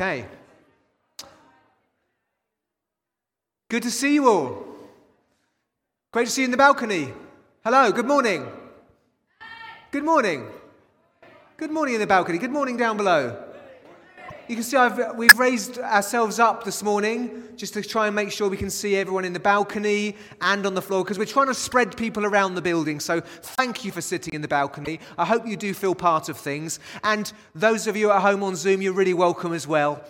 Okay. Good to see you all. Great to see you in the balcony. Hello, good morning. Good morning. Good morning in the balcony. Good morning down below. You can see I've, we've raised ourselves up this morning just to try and make sure we can see everyone in the balcony and on the floor because we're trying to spread people around the building. So thank you for sitting in the balcony. I hope you do feel part of things. And those of you at home on Zoom, you're really welcome as well.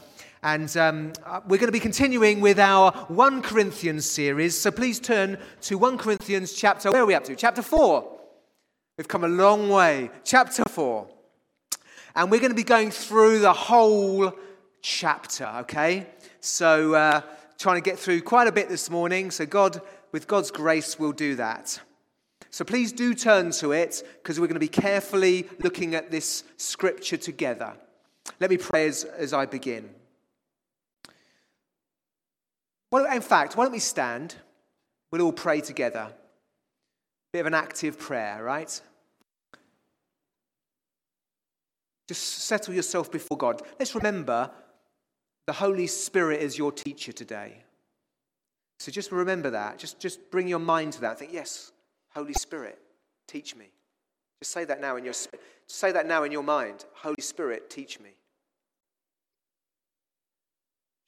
And um, uh, we're going to be continuing with our 1 Corinthians series. So please turn to 1 Corinthians chapter, where are we up to? Chapter 4. We've come a long way. Chapter 4. And we're going to be going through the whole chapter, okay? So, uh, trying to get through quite a bit this morning. So, God, with God's grace, will do that. So, please do turn to it because we're going to be carefully looking at this scripture together. Let me pray as, as I begin. Well, in fact, why don't we stand? We'll all pray together. Bit of an active prayer, right? Just settle yourself before God. Let's remember the Holy Spirit is your teacher today. So just remember that. Just, just bring your mind to that. Think, yes, Holy Spirit, teach me. Just say that now in your say that now in your mind. Holy Spirit, teach me.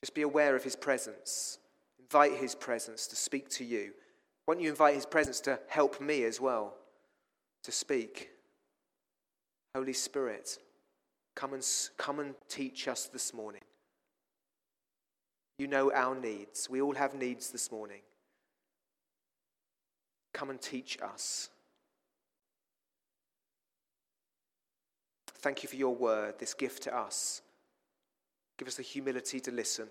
Just be aware of his presence. Invite his presence to speak to you. Why don't you invite his presence to help me as well to speak? Holy Spirit. Come and, come and teach us this morning. You know our needs. We all have needs this morning. Come and teach us. Thank you for your word, this gift to us. Give us the humility to listen. In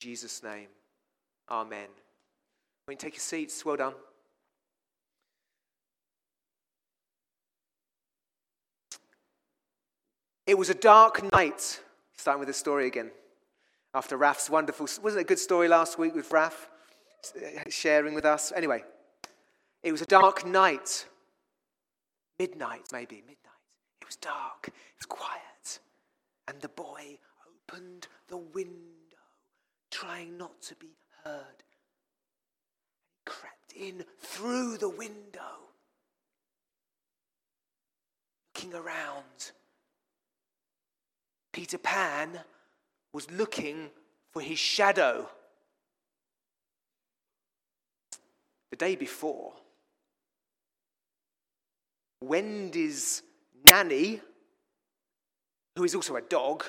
Jesus' name, amen. When you take your seats, well done. It was a dark night, starting with the story again. After Raf's wonderful, wasn't it a good story last week with Raf sharing with us? Anyway, it was a dark night. Midnight, maybe, midnight. It was dark, it was quiet. And the boy opened the window, trying not to be heard. He crept in through the window, looking around Peter Pan was looking for his shadow. The day before, Wendy's nanny, who is also a dog,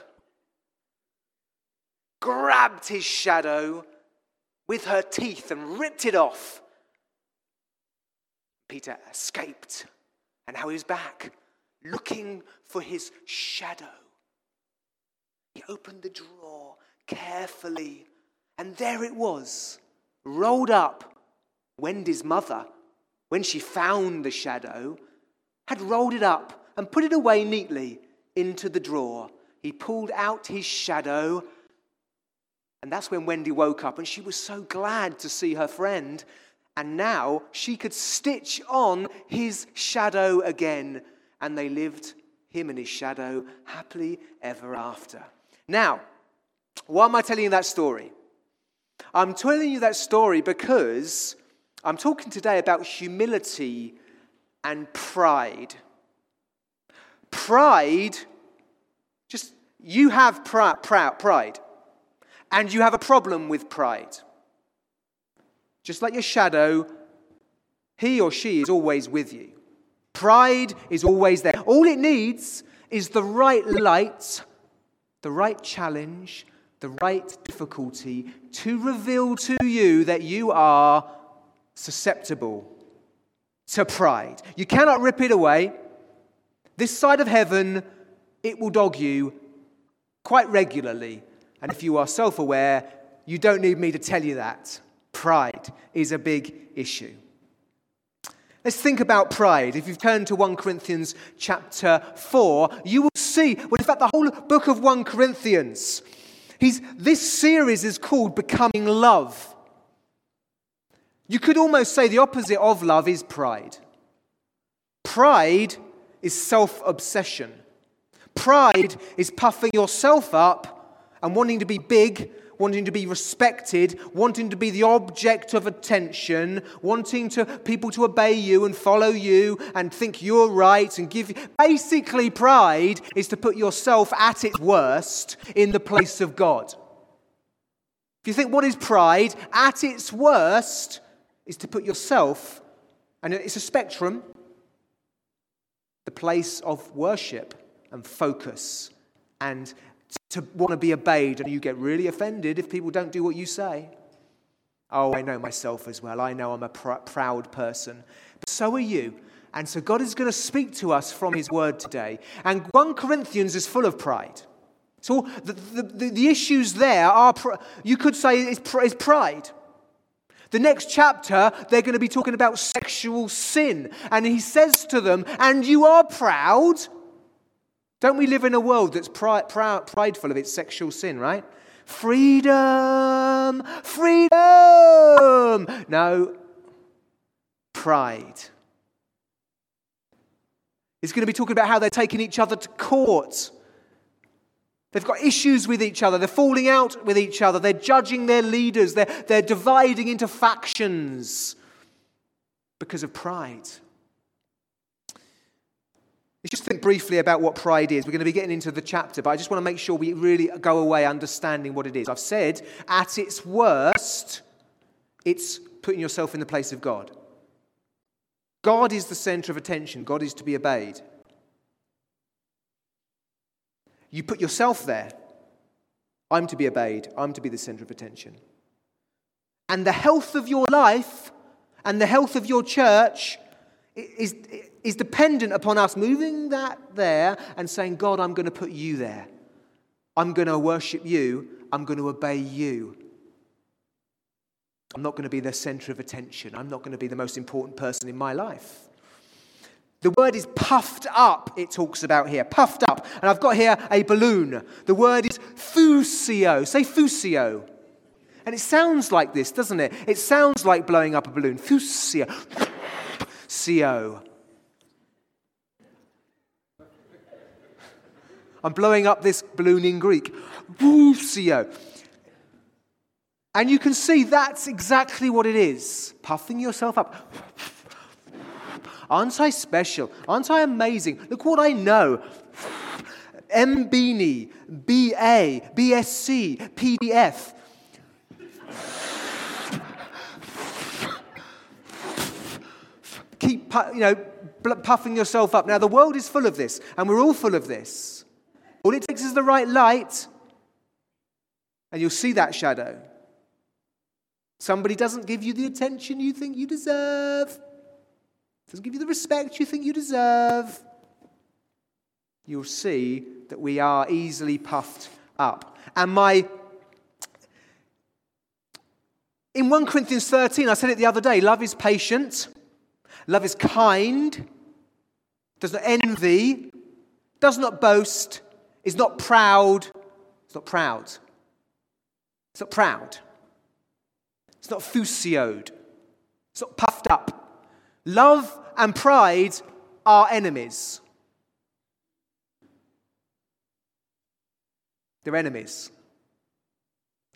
grabbed his shadow with her teeth and ripped it off. Peter escaped, and now he's back looking for his shadow. He opened the drawer carefully, and there it was, rolled up. Wendy's mother, when she found the shadow, had rolled it up and put it away neatly into the drawer. He pulled out his shadow, and that's when Wendy woke up, and she was so glad to see her friend. And now she could stitch on his shadow again, and they lived, him and his shadow, happily ever after. Now, why am I telling you that story? I'm telling you that story because I'm talking today about humility and pride. Pride, just you have pride, and you have a problem with pride. Just like your shadow, he or she is always with you. Pride is always there. All it needs is the right light the right challenge, the right difficulty to reveal to you that you are susceptible to pride. You cannot rip it away. This side of heaven, it will dog you quite regularly. And if you are self aware, you don't need me to tell you that. Pride is a big issue. Let's think about pride. If you've turned to 1 Corinthians chapter 4, you will see, well, in fact, the whole book of 1 Corinthians, he's, this series is called Becoming Love. You could almost say the opposite of love is pride. Pride is self obsession. Pride is puffing yourself up and wanting to be big, wanting to be respected, wanting to be the object of attention, wanting to people to obey you and follow you and think you're right and give you. Basically, pride is to put yourself at its worst in the place of God. If you think what is pride, at its worst is to put yourself, and it's a spectrum, the place of worship and focus and to want to be obeyed. And you get really offended if people don't do what you say. Oh, I know myself as well. I know I'm a pr- proud person. But so are you. And so God is going to speak to us from His word today. And 1 Corinthians is full of pride. So the, the, the issues there are, you could say, is, is pride. The next chapter, they're going to be talking about sexual sin. And he says to them, And you are proud. Don't we live in a world that's prideful of its sexual sin, right? Freedom! Freedom! No, pride. He's going to be talking about how they're taking each other to court. They've got issues with each other. They're falling out with each other. They're judging their leaders. They're, they're dividing into factions because of pride. Let's just think briefly about what pride is. We're going to be getting into the chapter, but I just want to make sure we really go away understanding what it is. I've said, at its worst, it's putting yourself in the place of God. God is the center of attention, God is to be obeyed. You put yourself there. I'm to be obeyed, I'm to be the center of attention. And the health of your life and the health of your church is, is dependent upon us moving that there and saying, God, I'm going to put you there. I'm going to worship you. I'm going to obey you. I'm not going to be the center of attention. I'm not going to be the most important person in my life. The word is puffed up, it talks about here. Puffed up. And I've got here a balloon. The word is fusio. Say fusio. And it sounds like this, doesn't it? It sounds like blowing up a balloon. Fusio. CO. I'm blowing up this balloon in Greek. And you can see that's exactly what it is. Puffing yourself up. Aren't I special? Aren't I amazing? Look what I know. MBNE, BA, BSc, PDF. Keep, you know, puffing yourself up. Now, the world is full of this, and we're all full of this. All it takes is the right light, and you'll see that shadow. Somebody doesn't give you the attention you think you deserve doesn't give you the respect you think you deserve, you'll see that we are easily puffed up. And my. In 1 Corinthians 13, I said it the other day love is patient, love is kind, does not envy, does not boast, is not proud. It's not proud. It's not proud. It's not fusioed. It's not puffed up. Love and pride are enemies. They're enemies.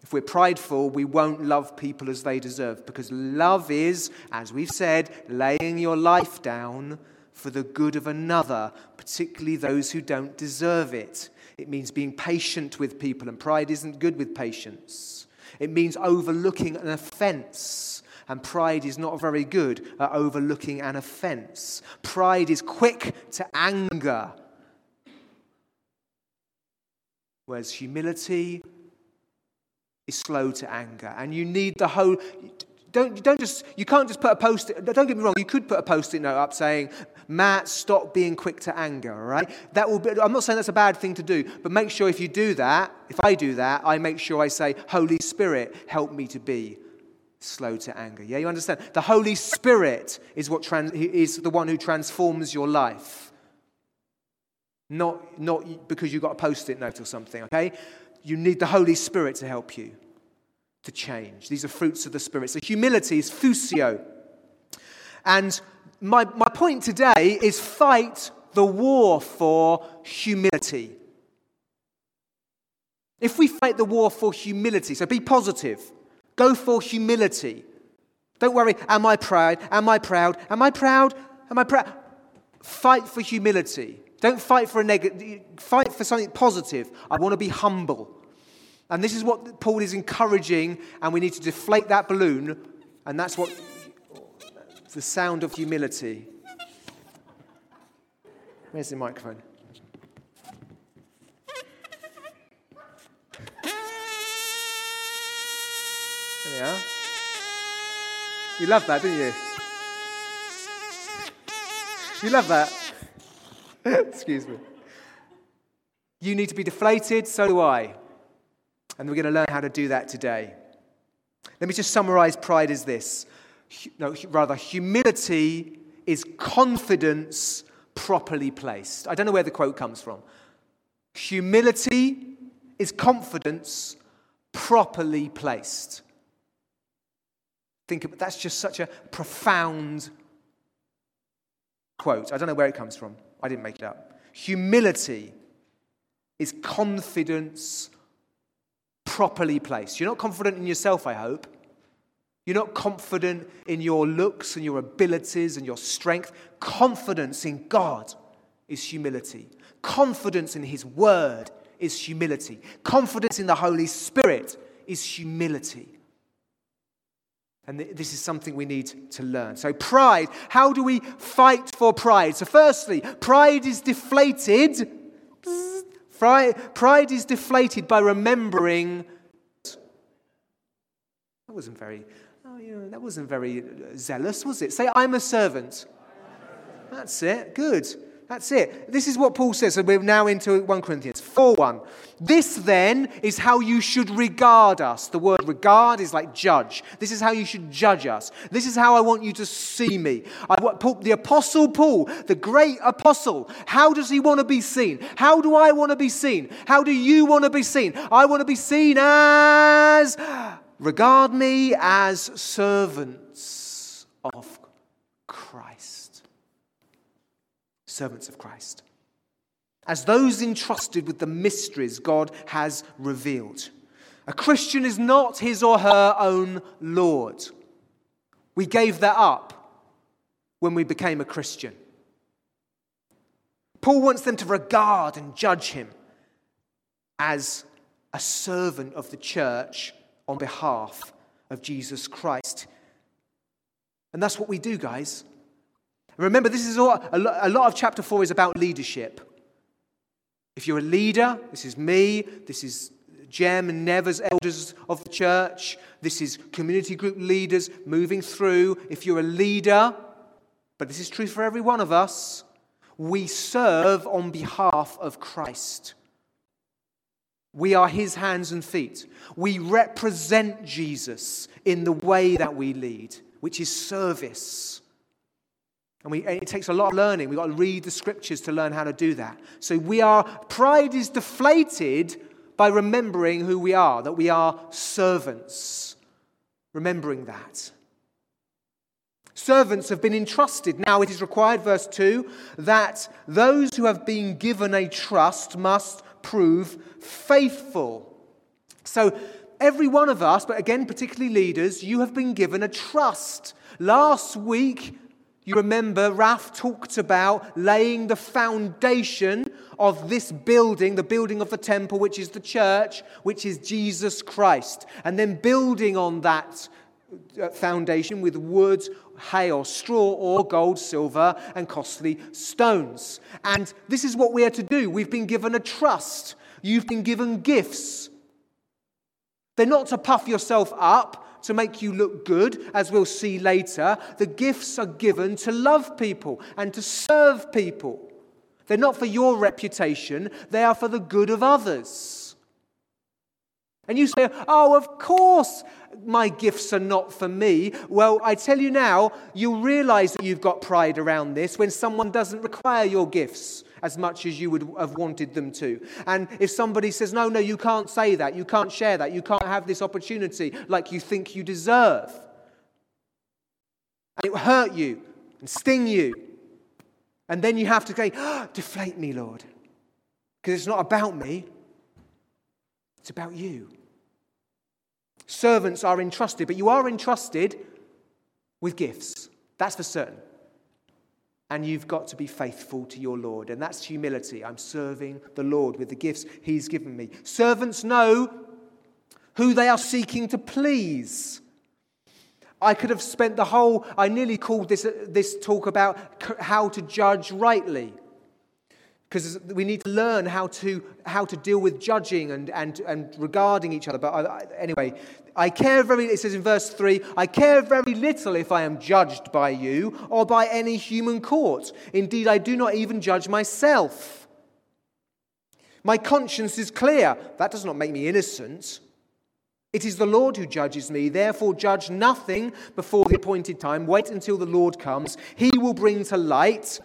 If we're prideful, we won't love people as they deserve because love is, as we've said, laying your life down for the good of another, particularly those who don't deserve it. It means being patient with people, and pride isn't good with patience. It means overlooking an offense and pride is not very good at overlooking an offense. Pride is quick to anger, whereas humility is slow to anger. And you need the whole. Don't, don't just, you can't just put a post don't get me wrong, you could put a post it note up saying, Matt, stop being quick to anger, right? That will be, I'm not saying that's a bad thing to do, but make sure if you do that, if I do that, I make sure I say, Holy Spirit, help me to be slow to anger. Yeah, you understand? The Holy Spirit is, what trans- is the one who transforms your life. Not, not because you got a post it note or something, okay? You need the Holy Spirit to help you to change. These are fruits of the Spirit. So humility is fusio. And my, my point today is fight the war for humility. If we fight the war for humility, so be positive, go for humility. Don't worry, am I proud? Am I proud? Am I proud? Am I proud? Fight for humility. Don't fight for a negative, fight for something positive. I want to be humble. And this is what Paul is encouraging, and we need to deflate that balloon, and that's what the sound of humility. Where's the microphone? There we are. You love that, didn't you? You love that. Excuse me. You need to be deflated, so do I. And we're going to learn how to do that today. Let me just summarize pride as this. No, rather, humility is confidence properly placed. I don't know where the quote comes from. Humility is confidence properly placed. Think of that's just such a profound quote. I don't know where it comes from. I didn't make it up. Humility is confidence properly placed. You're not confident in yourself, I hope. You're not confident in your looks and your abilities and your strength. Confidence in God is humility. Confidence in His Word is humility. Confidence in the Holy Spirit is humility. And this is something we need to learn. So, pride, how do we fight for pride? So, firstly, pride is deflated. Pride is deflated by remembering. That wasn't very, oh, yeah, that wasn't very uh, zealous, was it? Say, I'm a servant. That's it. Good. That's it. This is what Paul says. So we're now into 1 Corinthians 4 1. This then is how you should regard us. The word regard is like judge. This is how you should judge us. This is how I want you to see me. I, Paul, the Apostle Paul, the great apostle, how does he want to be seen? How do I want to be seen? How do you want to be seen? I want to be seen as, regard me as servants of Christ servants of Christ, as those entrusted with the mysteries God has revealed. A Christian is not his or her own Lord. We gave that up when we became a Christian. Paul wants them to regard and judge him as a servant of the church on behalf of Jesus Christ. And that's what we do, guys. Remember, this is all, a lot of chapter 4 is about leadership. If you're a leader, this is me, this is Jem and Nev as elders of the church, this is community group leaders moving through. If you're a leader, but this is true for every one of us, we serve on behalf of Christ. We are his hands and feet. We represent Jesus in the way that we lead, which is service. And we, it takes a lot of learning. We've got to read the scriptures to learn how to do that. So we are, pride is deflated by remembering who we are, that we are servants. Remembering that. Servants have been entrusted. Now it is required, verse 2, that those who have been given a trust must prove faithful. So every one of us, but again, particularly leaders, you have been given a trust. Last week, you remember Raf talked about laying the foundation of this building, the building of the temple, which is the church, which is Jesus Christ, and then building on that foundation with wood, hay, or straw, or gold, silver, and costly stones. And this is what we are to do. We've been given a trust, you've been given gifts. They're not to puff yourself up, to make you look good, as we'll see later. The gifts are given to love people and to serve people. They're not for your reputation, they are for the good of others. And you say, Oh, of course, my gifts are not for me. Well, I tell you now, you'll realize that you've got pride around this when someone doesn't require your gifts as much as you would have wanted them to. And if somebody says, no, no, you can't say that, you can't share that, you can't have this opportunity like you think you deserve, and it will hurt you and sting you, And then you have to say, oh, deflate me, Lord. Because it's not about me, it's about you. Servants are entrusted, but you are entrusted with gifts. That's for certain. And you've got to be faithful to your Lord. And that's humility. I'm serving the Lord with the gifts He's given me. Servants know who they are seeking to please. I could have spent the whole, I nearly called this, this talk about how to judge rightly. Because we need to learn how to, how to deal with judging and, and, and regarding each other. But I, anyway, I care very, it says in verse 3, I care very little if I am judged by you or by any human court. Indeed, I do not even judge myself. My conscience is clear. That does not make me innocent. It is the Lord who judges me. Therefore, judge nothing before the appointed time. Wait until the Lord comes. He will bring to light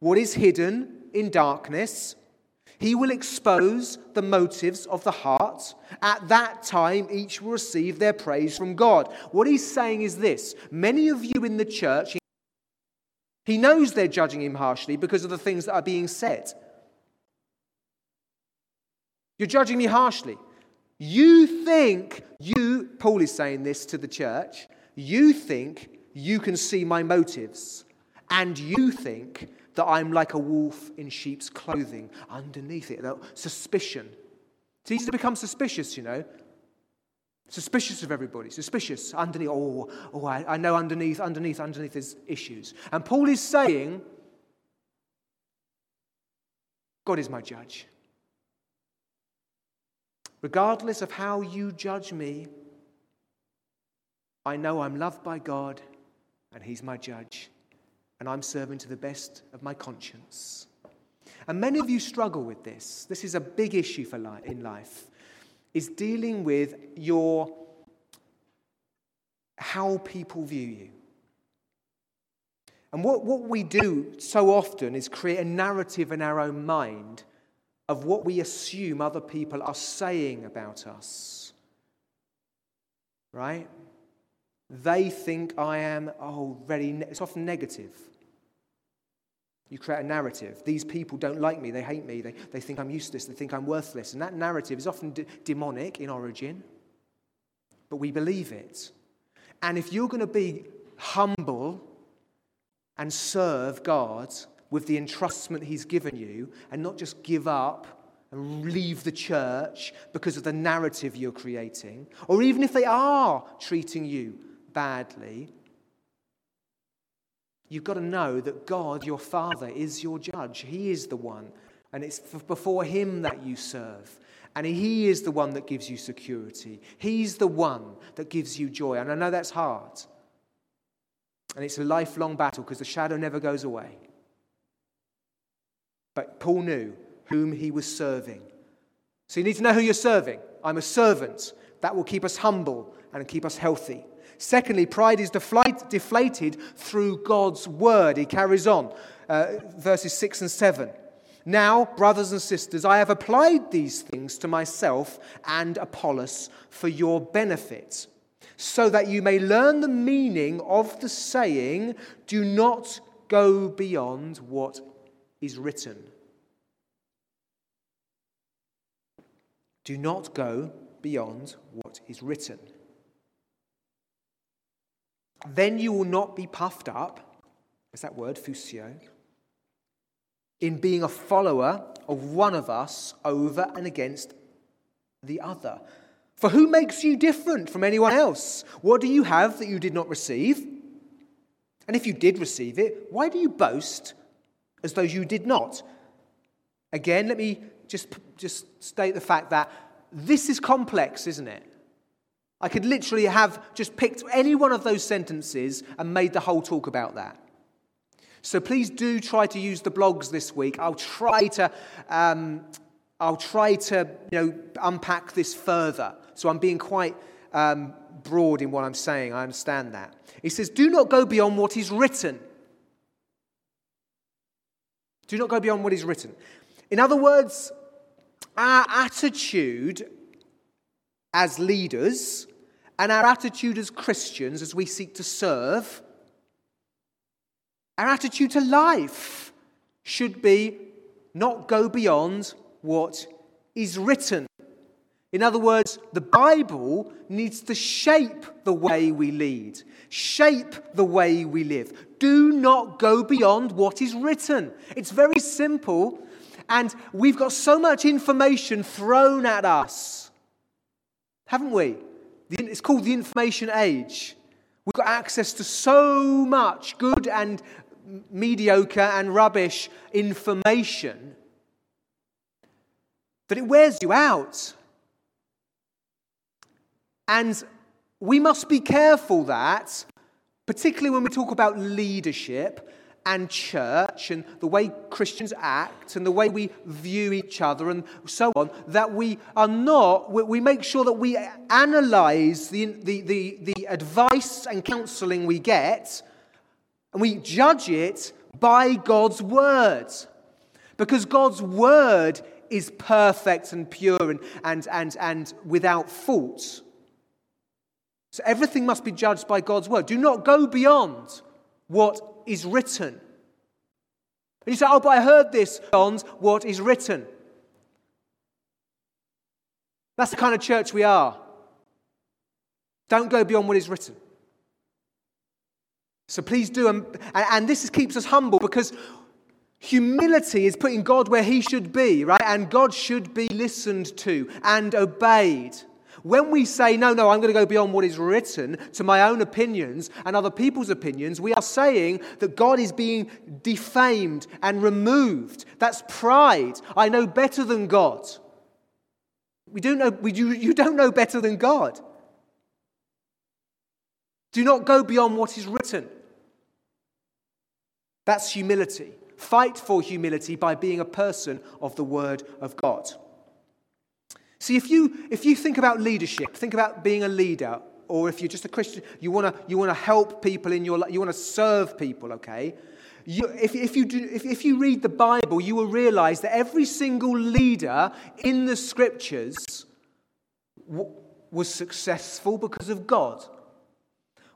what is hidden in darkness. He will expose the motives of the heart. At that time, each will receive their praise from God. What he's saying is this many of you in the church, he knows they're judging him harshly because of the things that are being said. You're judging me harshly. You think you, Paul is saying this to the church, you think you can see my motives, and you think that I'm like a wolf in sheep's clothing underneath it. That Suspicion. It's easy to become suspicious, you know. Suspicious of everybody, suspicious underneath. Oh, oh I, I know underneath, underneath, underneath there's issues. And Paul is saying, God is my judge. Regardless of how you judge me, I know I'm loved by God and He's my judge, and I'm serving to the best of my conscience. And many of you struggle with this. This is a big issue for in life, is dealing with your how people view you. And what, what we do so often is create a narrative in our own mind of what we assume other people are saying about us. Right? They think I am, oh, very, ne- it's often negative. You create a narrative. These people don't like me, they hate me, they, they think I'm useless, they think I'm worthless. And that narrative is often demonic in origin, but we believe it. And if you're going to be humble and serve God with the entrustment He's given you and not just give up and leave the church because of the narrative you're creating, or even if they are treating you badly, you've got to know that God, your Father, is your judge. He is the one. And it's before Him that you serve. And He is the one that gives you security. He's the one that gives you joy. And I know that's hard. And it's a lifelong battle because the shadow never goes away. But Paul knew whom he was serving. So you need to know who you're serving. I'm a servant. That will keep us humble and keep us healthy. Secondly, pride is deflated through God's word. He carries on, uh, verses 6 and 7. Now, brothers and sisters, I have applied these things to myself and Apollos for your benefit, so that you may learn the meaning of the saying, do not go beyond what is written. Do not go beyond what is written. Then you will not be puffed up, is that word, fusio, in being a follower of one of us over and against the other. For who makes you different from anyone else? What do you have that you did not receive? And if you did receive it, why do you boast as though you did not. Again, let me just, just state the fact that this is complex, isn't it? I could literally have just picked any one of those sentences and made the whole talk about that. So please do try to use the blogs this week. I'll try to, um, I'll try to you know, unpack this further. So I'm being quite um, broad in what I'm saying. I understand that. He says, Do not go beyond what is written. Do not go beyond what is written. In other words, our attitude as leaders and our attitude as Christians as we seek to serve, our attitude to life should be not go beyond what is written. In other words, the Bible needs to shape the way we lead, shape the way we live. Do not go beyond what is written. It's very simple, and we've got so much information thrown at us, haven't we? It's called the information age. We've got access to so much good and mediocre and rubbish information that it wears you out. And we must be careful that, particularly when we talk about leadership and church and the way Christians act and the way we view each other and so on, that we are not, we make sure that we analyze the, the, the, the advice and counseling we get and we judge it by God's word. Because God's word is perfect and pure and, and, and, and without fault. So everything must be judged by God's word. Do not go beyond what is written. And you say, oh, but I heard this beyond what is written. That's the kind of church we are. Don't go beyond what is written. So please do. Um, and, and this keeps us humble because humility is putting God where he should be, right? And God should be listened to and obeyed. When we say, no, no, I'm going to go beyond what is written to my own opinions and other people's opinions, we are saying that God is being defamed and removed. That's pride. I know better than God. We don't know, we, you, you don't know better than God. Do not go beyond what is written. That's humility. Fight for humility by being a person of the Word of God. See, if you, if you think about leadership, think about being a leader, or if you're just a Christian, you want to you wanna help people in your life, you want to serve people, okay? You, if, if, you do, if, if you read the Bible, you will realize that every single leader in the scriptures w- was successful because of God,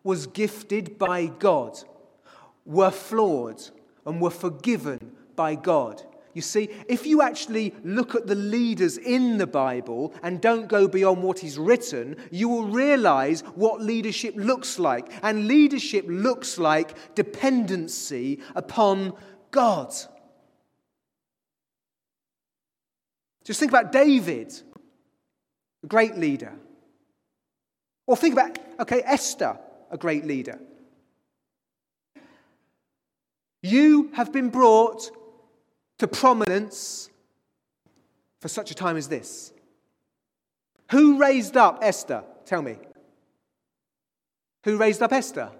was gifted by God, were flawed, and were forgiven by God. You see, if you actually look at the leaders in the Bible and don't go beyond what is written, you will realize what leadership looks like. And leadership looks like dependency upon God. Just think about David, a great leader. Or think about, okay, Esther, a great leader. You have been brought to prominence for such a time as this. Who raised up Esther? Tell me. Who raised up Esther?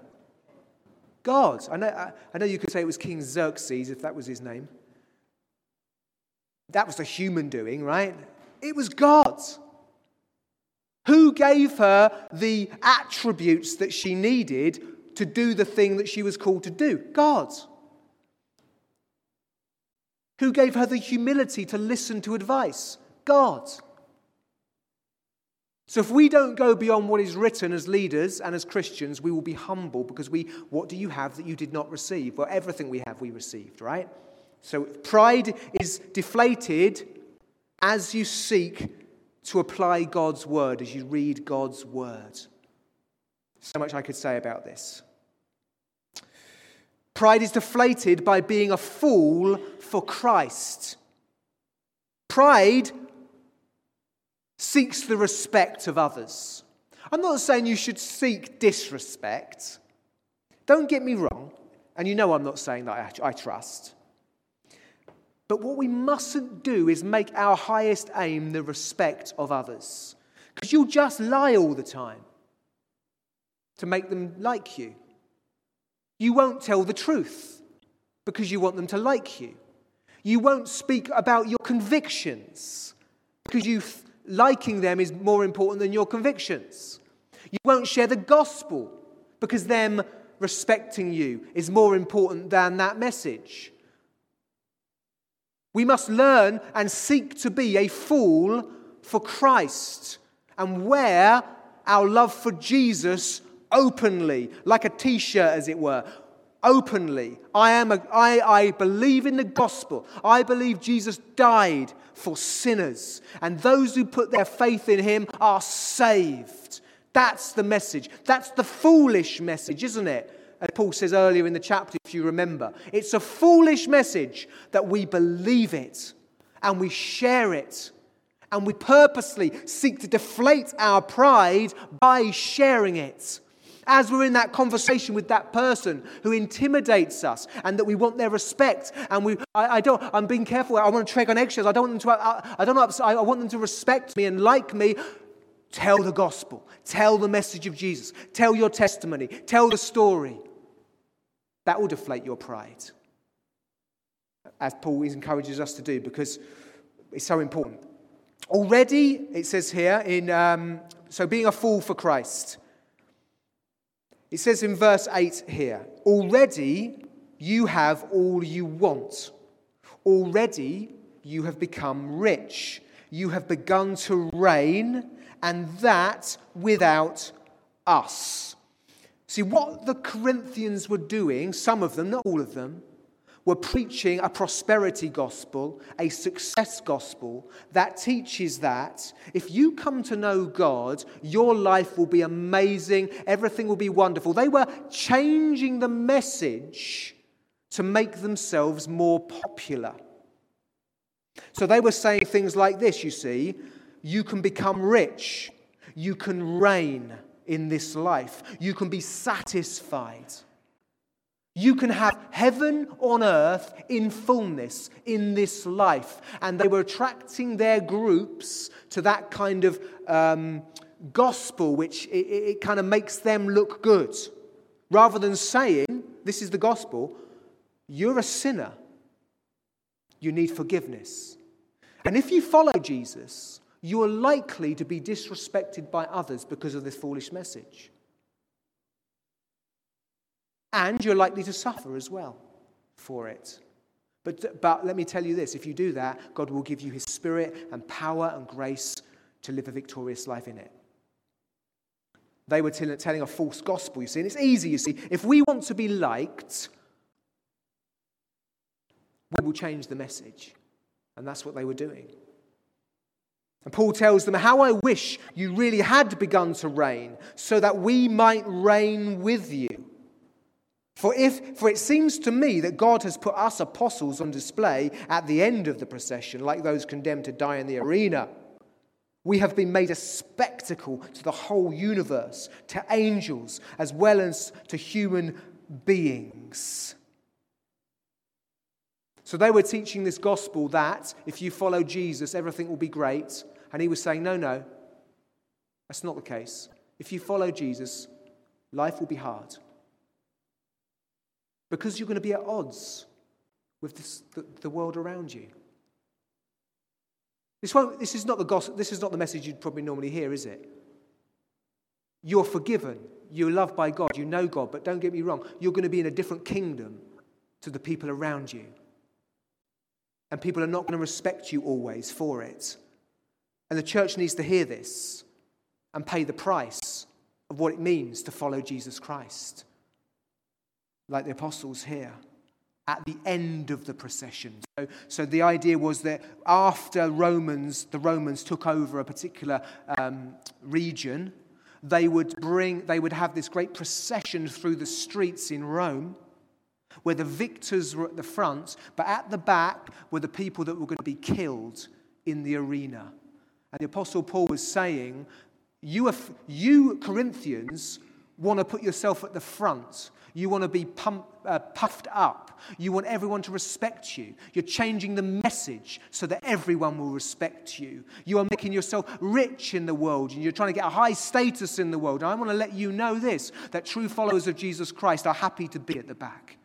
God. I know, I, know you could say it was King Xerxes if that was his name. That was a human doing, right? It was God. Who gave her the attributes that she needed to do the thing that she was called to do? God. Who gave her the humility to listen to advice? God. So if we don't go beyond what is written as leaders and as Christians, we will be humble because we, what do you have that you did not receive? Well, everything we have, we received, right? So pride is deflated as you seek to apply God's word, as you read God's word. So much I could say about this. Pride is deflated by being a fool for Christ. Pride seeks the respect of others. I'm not saying you should seek disrespect. Don't get me wrong, and you know I'm not saying that I, I trust. But what we mustn't do is make our highest aim the respect of others. Because you'll just lie all the time to make them like you. You won't tell the truth because you want them to like you. You won't speak about your convictions because you liking them is more important than your convictions. You won't share the gospel because them respecting you is more important than that message. We must learn and seek to be a fool for Christ and wear our love for Jesus openly, like a t shirt, as it were. openly. I, am a, I, I believe in the gospel. I believe Jesus died for sinners. And those who put their faith in him are saved. That's the message. That's the foolish message, isn't it? As Paul says earlier in the chapter, if you remember. It's a foolish message that we believe it and we share it and we purposely seek to deflate our pride by sharing it as we're in that conversation with that person who intimidates us and that we want their respect and we I, I don't i'm being careful. I want to tread on eggshells. I don't want them to I, I don't know i want them to respect me and like me. Tell the gospel. Tell the message of jesus. Tell your testimony. Tell the story. That will deflate your pride as paul encourages us to do because it's so important. Already it says here in um, so being a fool for christ it says in verse 8 here already you have all you want. Already you have become rich. You have begun to reign, and that without us. See, what the Corinthians were doing, some of them, not all of them, were preaching a prosperity gospel, a success gospel that teaches that if you come to know God, your life will be amazing, everything will be wonderful. They were changing the message to make themselves more popular. So they were saying things like this, you see you can become rich, you can reign in this life, you can be satisfied. You can have heaven on earth in fullness in this life. And they were attracting their groups to that kind of um, gospel, which it, it kind of makes them look good. Rather than saying, This is the gospel, you're a sinner. You need forgiveness. And if you follow Jesus, you are likely to be disrespected by others because of this foolish message and you're likely to suffer as well for it. But, but let me tell you this if you do that, God will give you His Spirit and power and grace to live a victorious life in it. They were telling a false gospel, you see. And it's easy, you see. If we want to be liked, we will change the message. And that's what they were doing. And Paul tells them, How I wish you really had begun to reign, so that we might reign with you. For, if, for it seems to me that God has put us apostles on display at the end of the procession, like those condemned to die in the arena. We have been made a spectacle to the whole universe, to angels, as well as to human beings. So they were teaching this gospel that if you follow Jesus, everything will be great. And he was saying, no, no, that's not the case. If you follow Jesus, life will be hard because you're going to be at odds with this, the, the, world around you. This, won't, this, is not the gospel, this is not the message you'd probably normally hear, is it? You're forgiven. You're loved by God. You know God. But don't get me wrong, you're going to be in a different kingdom to the people around you. And people are not going to respect you always for it. And the church needs to hear this and pay the price of what it means to follow Jesus Christ like the apostles here, at the end of the procession. So, so the idea was that after Romans, the Romans took over a particular um, region, they would bring, they would have this great procession through the streets in Rome where the victors were at the front, but at the back were the people that were going to be killed in the arena. And the Apostle Paul was saying, You, you Corinthians, want to put yourself at the front. You want to be pump, uh, puffed up. You want everyone to respect you. You're changing the message so that everyone will respect you. You are making yourself rich in the world and you're trying to get a high status in the world. And I want to let you know this that true followers of Jesus Christ are happy to be at the back.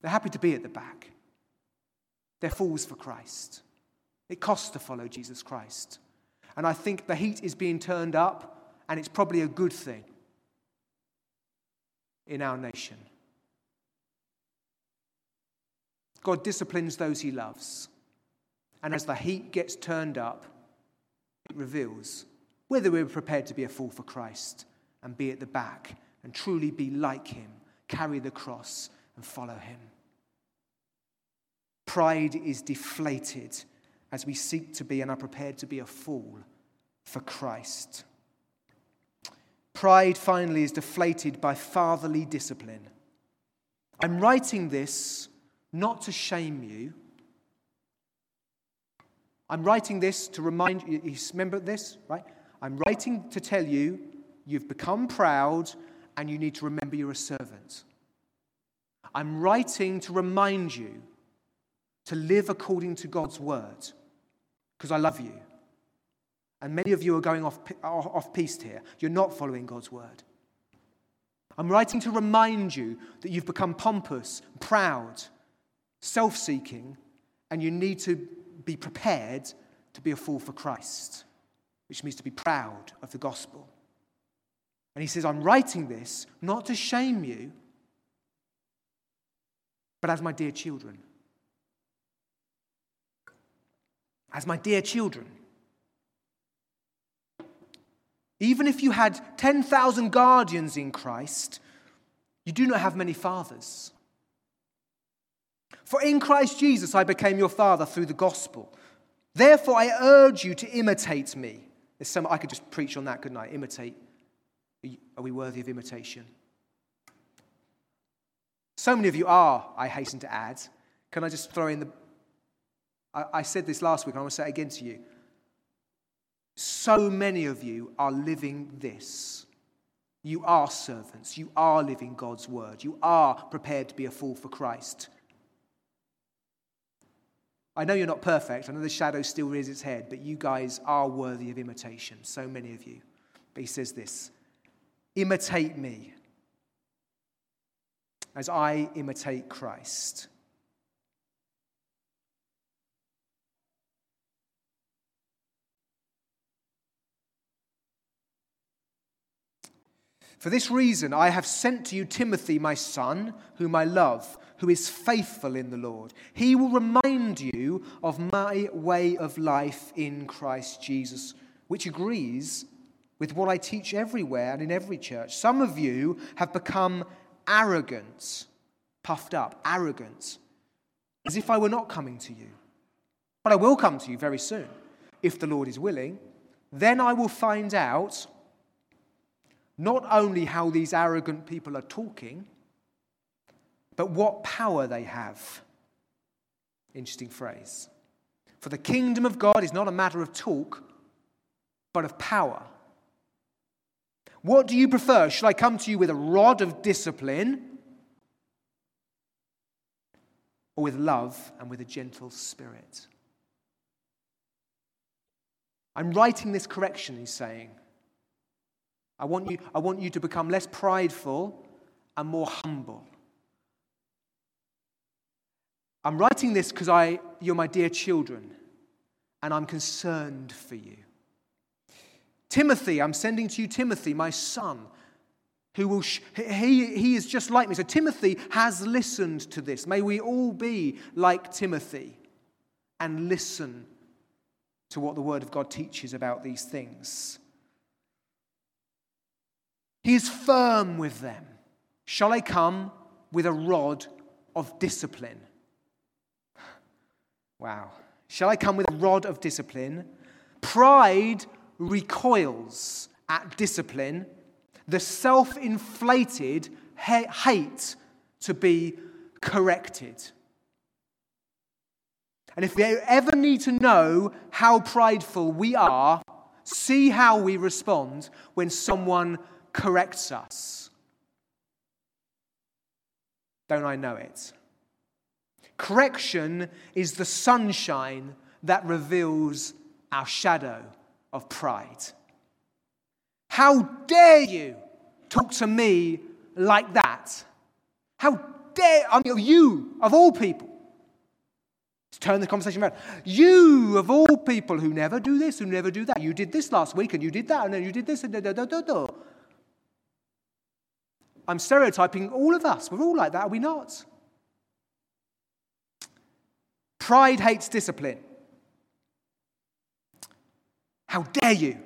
They're happy to be at the back. They're fools for Christ. It costs to follow Jesus Christ. And I think the heat is being turned up, and it's probably a good thing in our nation. God disciplines those he loves. And as the heat gets turned up, it reveals whether we're prepared to be a fool for Christ and be at the back and truly be like him, carry the cross, and follow him. Pride is deflated as we seek to be and are prepared to be a fool for Christ. Pride, finally, is deflated by fatherly discipline. I'm writing this not to shame you. I'm writing this to remind you, remember this, right? I'm writing to tell you you've become proud and you need to remember you're a servant. I'm writing to remind you to live according to God's word because I love you. And many of you are going off, off piste here. You're not following God's word. I'm writing to remind you that you've become pompous, proud, self seeking, and you need to be prepared to be a fool for Christ, which means to be proud of the gospel. And he says, I'm writing this not to shame you, but as my dear children. As my dear children. Even if you had 10,000 guardians in Christ, you do not have many fathers. For in Christ Jesus I became your father through the gospel. Therefore I urge you to imitate me. There's some, I could just preach on that, couldn't I? Imitate. Are we worthy of imitation? So many of you are, I hasten to add. Can I just throw in the. I, I said this last week, and I want to say it again to you. So many of you are living this. You are servants. You are living God's word. You are prepared to be a fool for Christ. I know you're not perfect. I know the shadow still rears its head, but you guys are worthy of imitation. So many of you. But he says this imitate me as I imitate Christ. For this reason, I have sent to you Timothy, my son, whom I love, who is faithful in the Lord. He will remind you of my way of life in Christ Jesus, which agrees with what I teach everywhere and in every church. Some of you have become arrogant, puffed up, arrogant, as if I were not coming to you. But I will come to you very soon, if the Lord is willing. Then I will find out not only how these arrogant people are talking, but what power they have. Interesting phrase. For the kingdom of God is not a matter of talk, but of power. What do you prefer? Should I come to you with a rod of discipline or with love and with a gentle spirit? I'm writing this correction, he's saying. I want you, I want you to become less prideful and more humble. I'm writing this because I, you're my dear children, and I'm concerned for you. Timothy, I'm sending to you Timothy, my son, who will, sh- he, he is just like me. So Timothy has listened to this. May we all be like Timothy and listen to what the Word of God teaches about these things. He is firm with them. Shall I come with a rod of discipline? Wow. Shall I come with a rod of discipline? Pride recoils at discipline, the self inflated hate to be corrected. And if we ever need to know how prideful we are, see how we respond when someone corrects us. Don't I know it? Correction is the sunshine that reveals our shadow of pride. How dare you talk to me like that? How dare I mean, you, of all people, Let's turn the conversation around. You, of all people who never do this, who never do that, you did this last week and you did that and then you did this and da da da da da. I'm stereotyping all of us. We're all like that, are we not? Pride hates discipline. How dare you?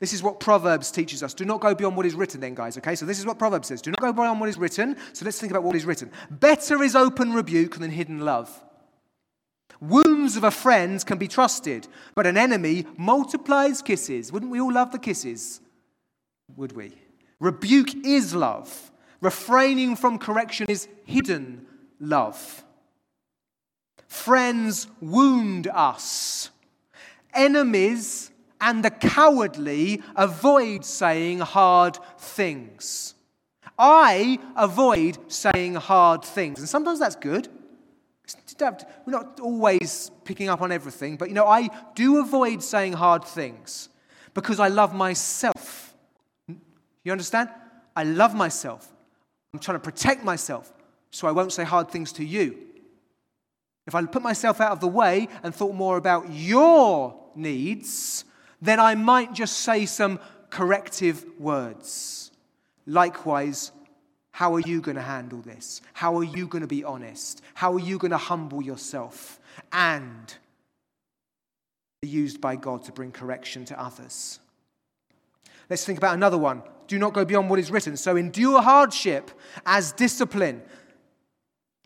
This is what Proverbs teaches us. Do not go beyond what is written, then, guys, okay? So, this is what Proverbs says. Do not go beyond what is written. So, let's think about what is written. Better is open rebuke than hidden love. Wounds of a friend can be trusted, but an enemy multiplies kisses. Wouldn't we all love the kisses? Would we? Rebuke is love. Refraining from correction is hidden love. Friends wound us. Enemies and the cowardly avoid saying hard things. I avoid saying hard things. And sometimes that's good. We're not always picking up on everything, but you know, I do avoid saying hard things because I love myself. You understand? I love myself. I'm trying to protect myself so I won't say hard things to you. If I put myself out of the way and thought more about your needs, then I might just say some corrective words. Likewise, how are you going to handle this? How are you going to be honest? How are you going to humble yourself and used by God to bring correction to others? Let's think about another one. Do not go beyond what is written. So endure hardship as discipline.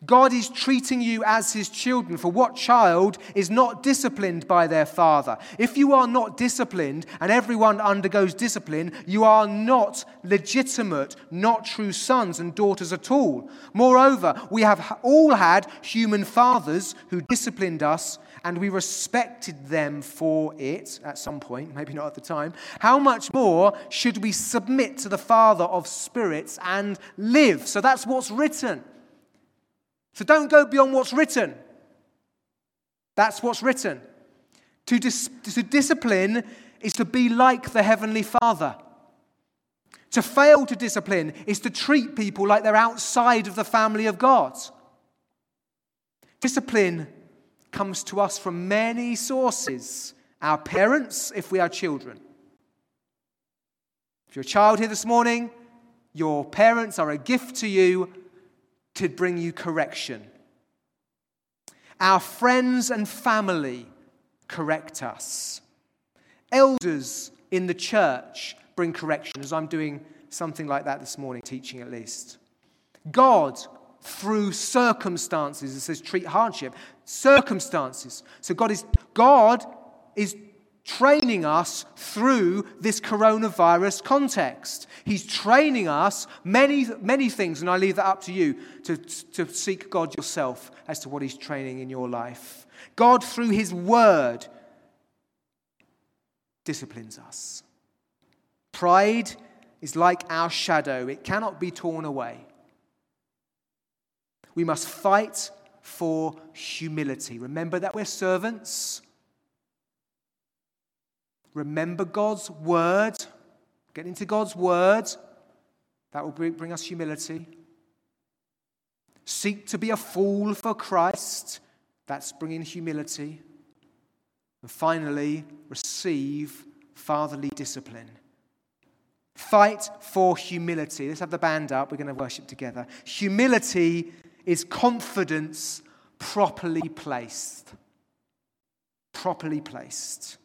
God is treating you as his children, for what child is not disciplined by their father? If you are not disciplined and everyone undergoes discipline, you are not legitimate, not true sons and daughters at all. Moreover, we have all had human fathers who disciplined us and we respected them for it at some point, maybe not at the time. How much more should we submit to the Father of spirits and live? So that's what's written. So don't go beyond what's written. That's what's written. To, dis- to discipline is to be like the Heavenly Father. To fail to discipline is to treat people like they're outside of the family of God. Discipline comes to us from many sources our parents, if we are children. If you're a child here this morning, your parents are a gift to you to bring you correction. Our friends and family correct us. Elders in the church bring correction, as I'm doing something like that this morning, teaching at least. God, through circumstances, it says treat hardship, circumstances. So God is, God is training us through this coronavirus context. He's training us many, many things, and I leave that up to you to, to seek God yourself as to what He's training in your life. God, through His Word, disciplines us. Pride is like our shadow, it cannot be torn away. We must fight for humility. Remember that we're servants. Remember God's word. Get into God's word. That will bring us humility. Seek to be a fool for Christ. That's bringing humility. And finally, receive fatherly discipline. Fight for humility. Let's have the band up. We're going to worship together. Humility is confidence properly placed. Properly placed.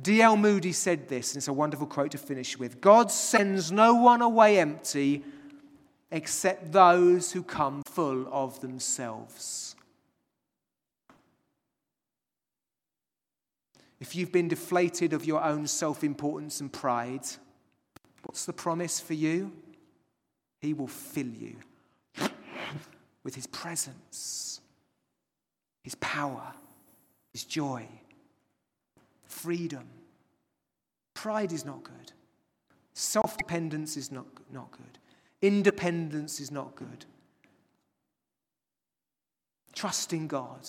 D.L. Moody said this, and it's a wonderful quote to finish with God sends no one away empty except those who come full of themselves. If you've been deflated of your own self importance and pride, what's the promise for you? He will fill you with His presence, His power, His joy freedom. Pride is not good. Self dependence is not, not good. Independence is not good. Trusting God.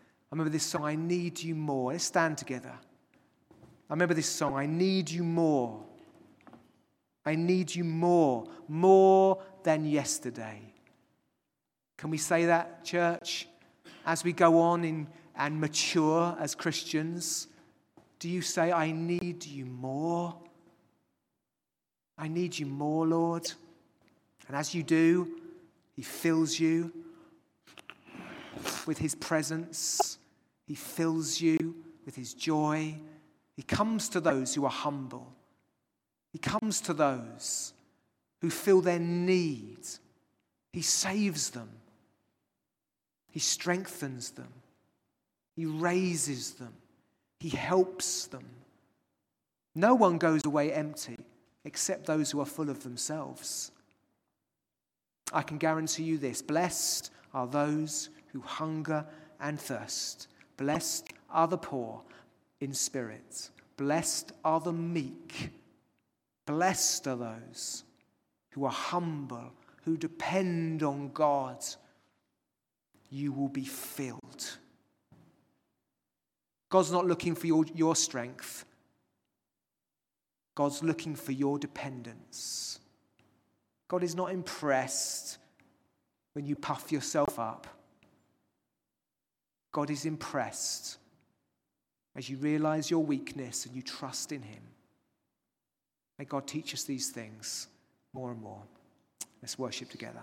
I remember this song, I Need You More. Let's stand together. I remember this song, I Need You More. I need you more, more than yesterday. Can we say that, church, as we go on in, and mature as Christians? Do you say, I need you more? I need you more, Lord. And as you do, He fills you with His presence, He fills you with His joy, He comes to those who are humble. He comes to those who feel their need. He saves them. He strengthens them. He raises them. He helps them. No one goes away empty except those who are full of themselves. I can guarantee you this blessed are those who hunger and thirst. Blessed are the poor in spirit. Blessed are the meek. Blessed are those who are humble, who depend on God. You will be filled. God's not looking for your, your strength. God's looking for your dependence. God is not impressed when you puff yourself up. God is impressed as you realize your weakness and you trust in Him. May God teach us these things more and more. Let's worship together.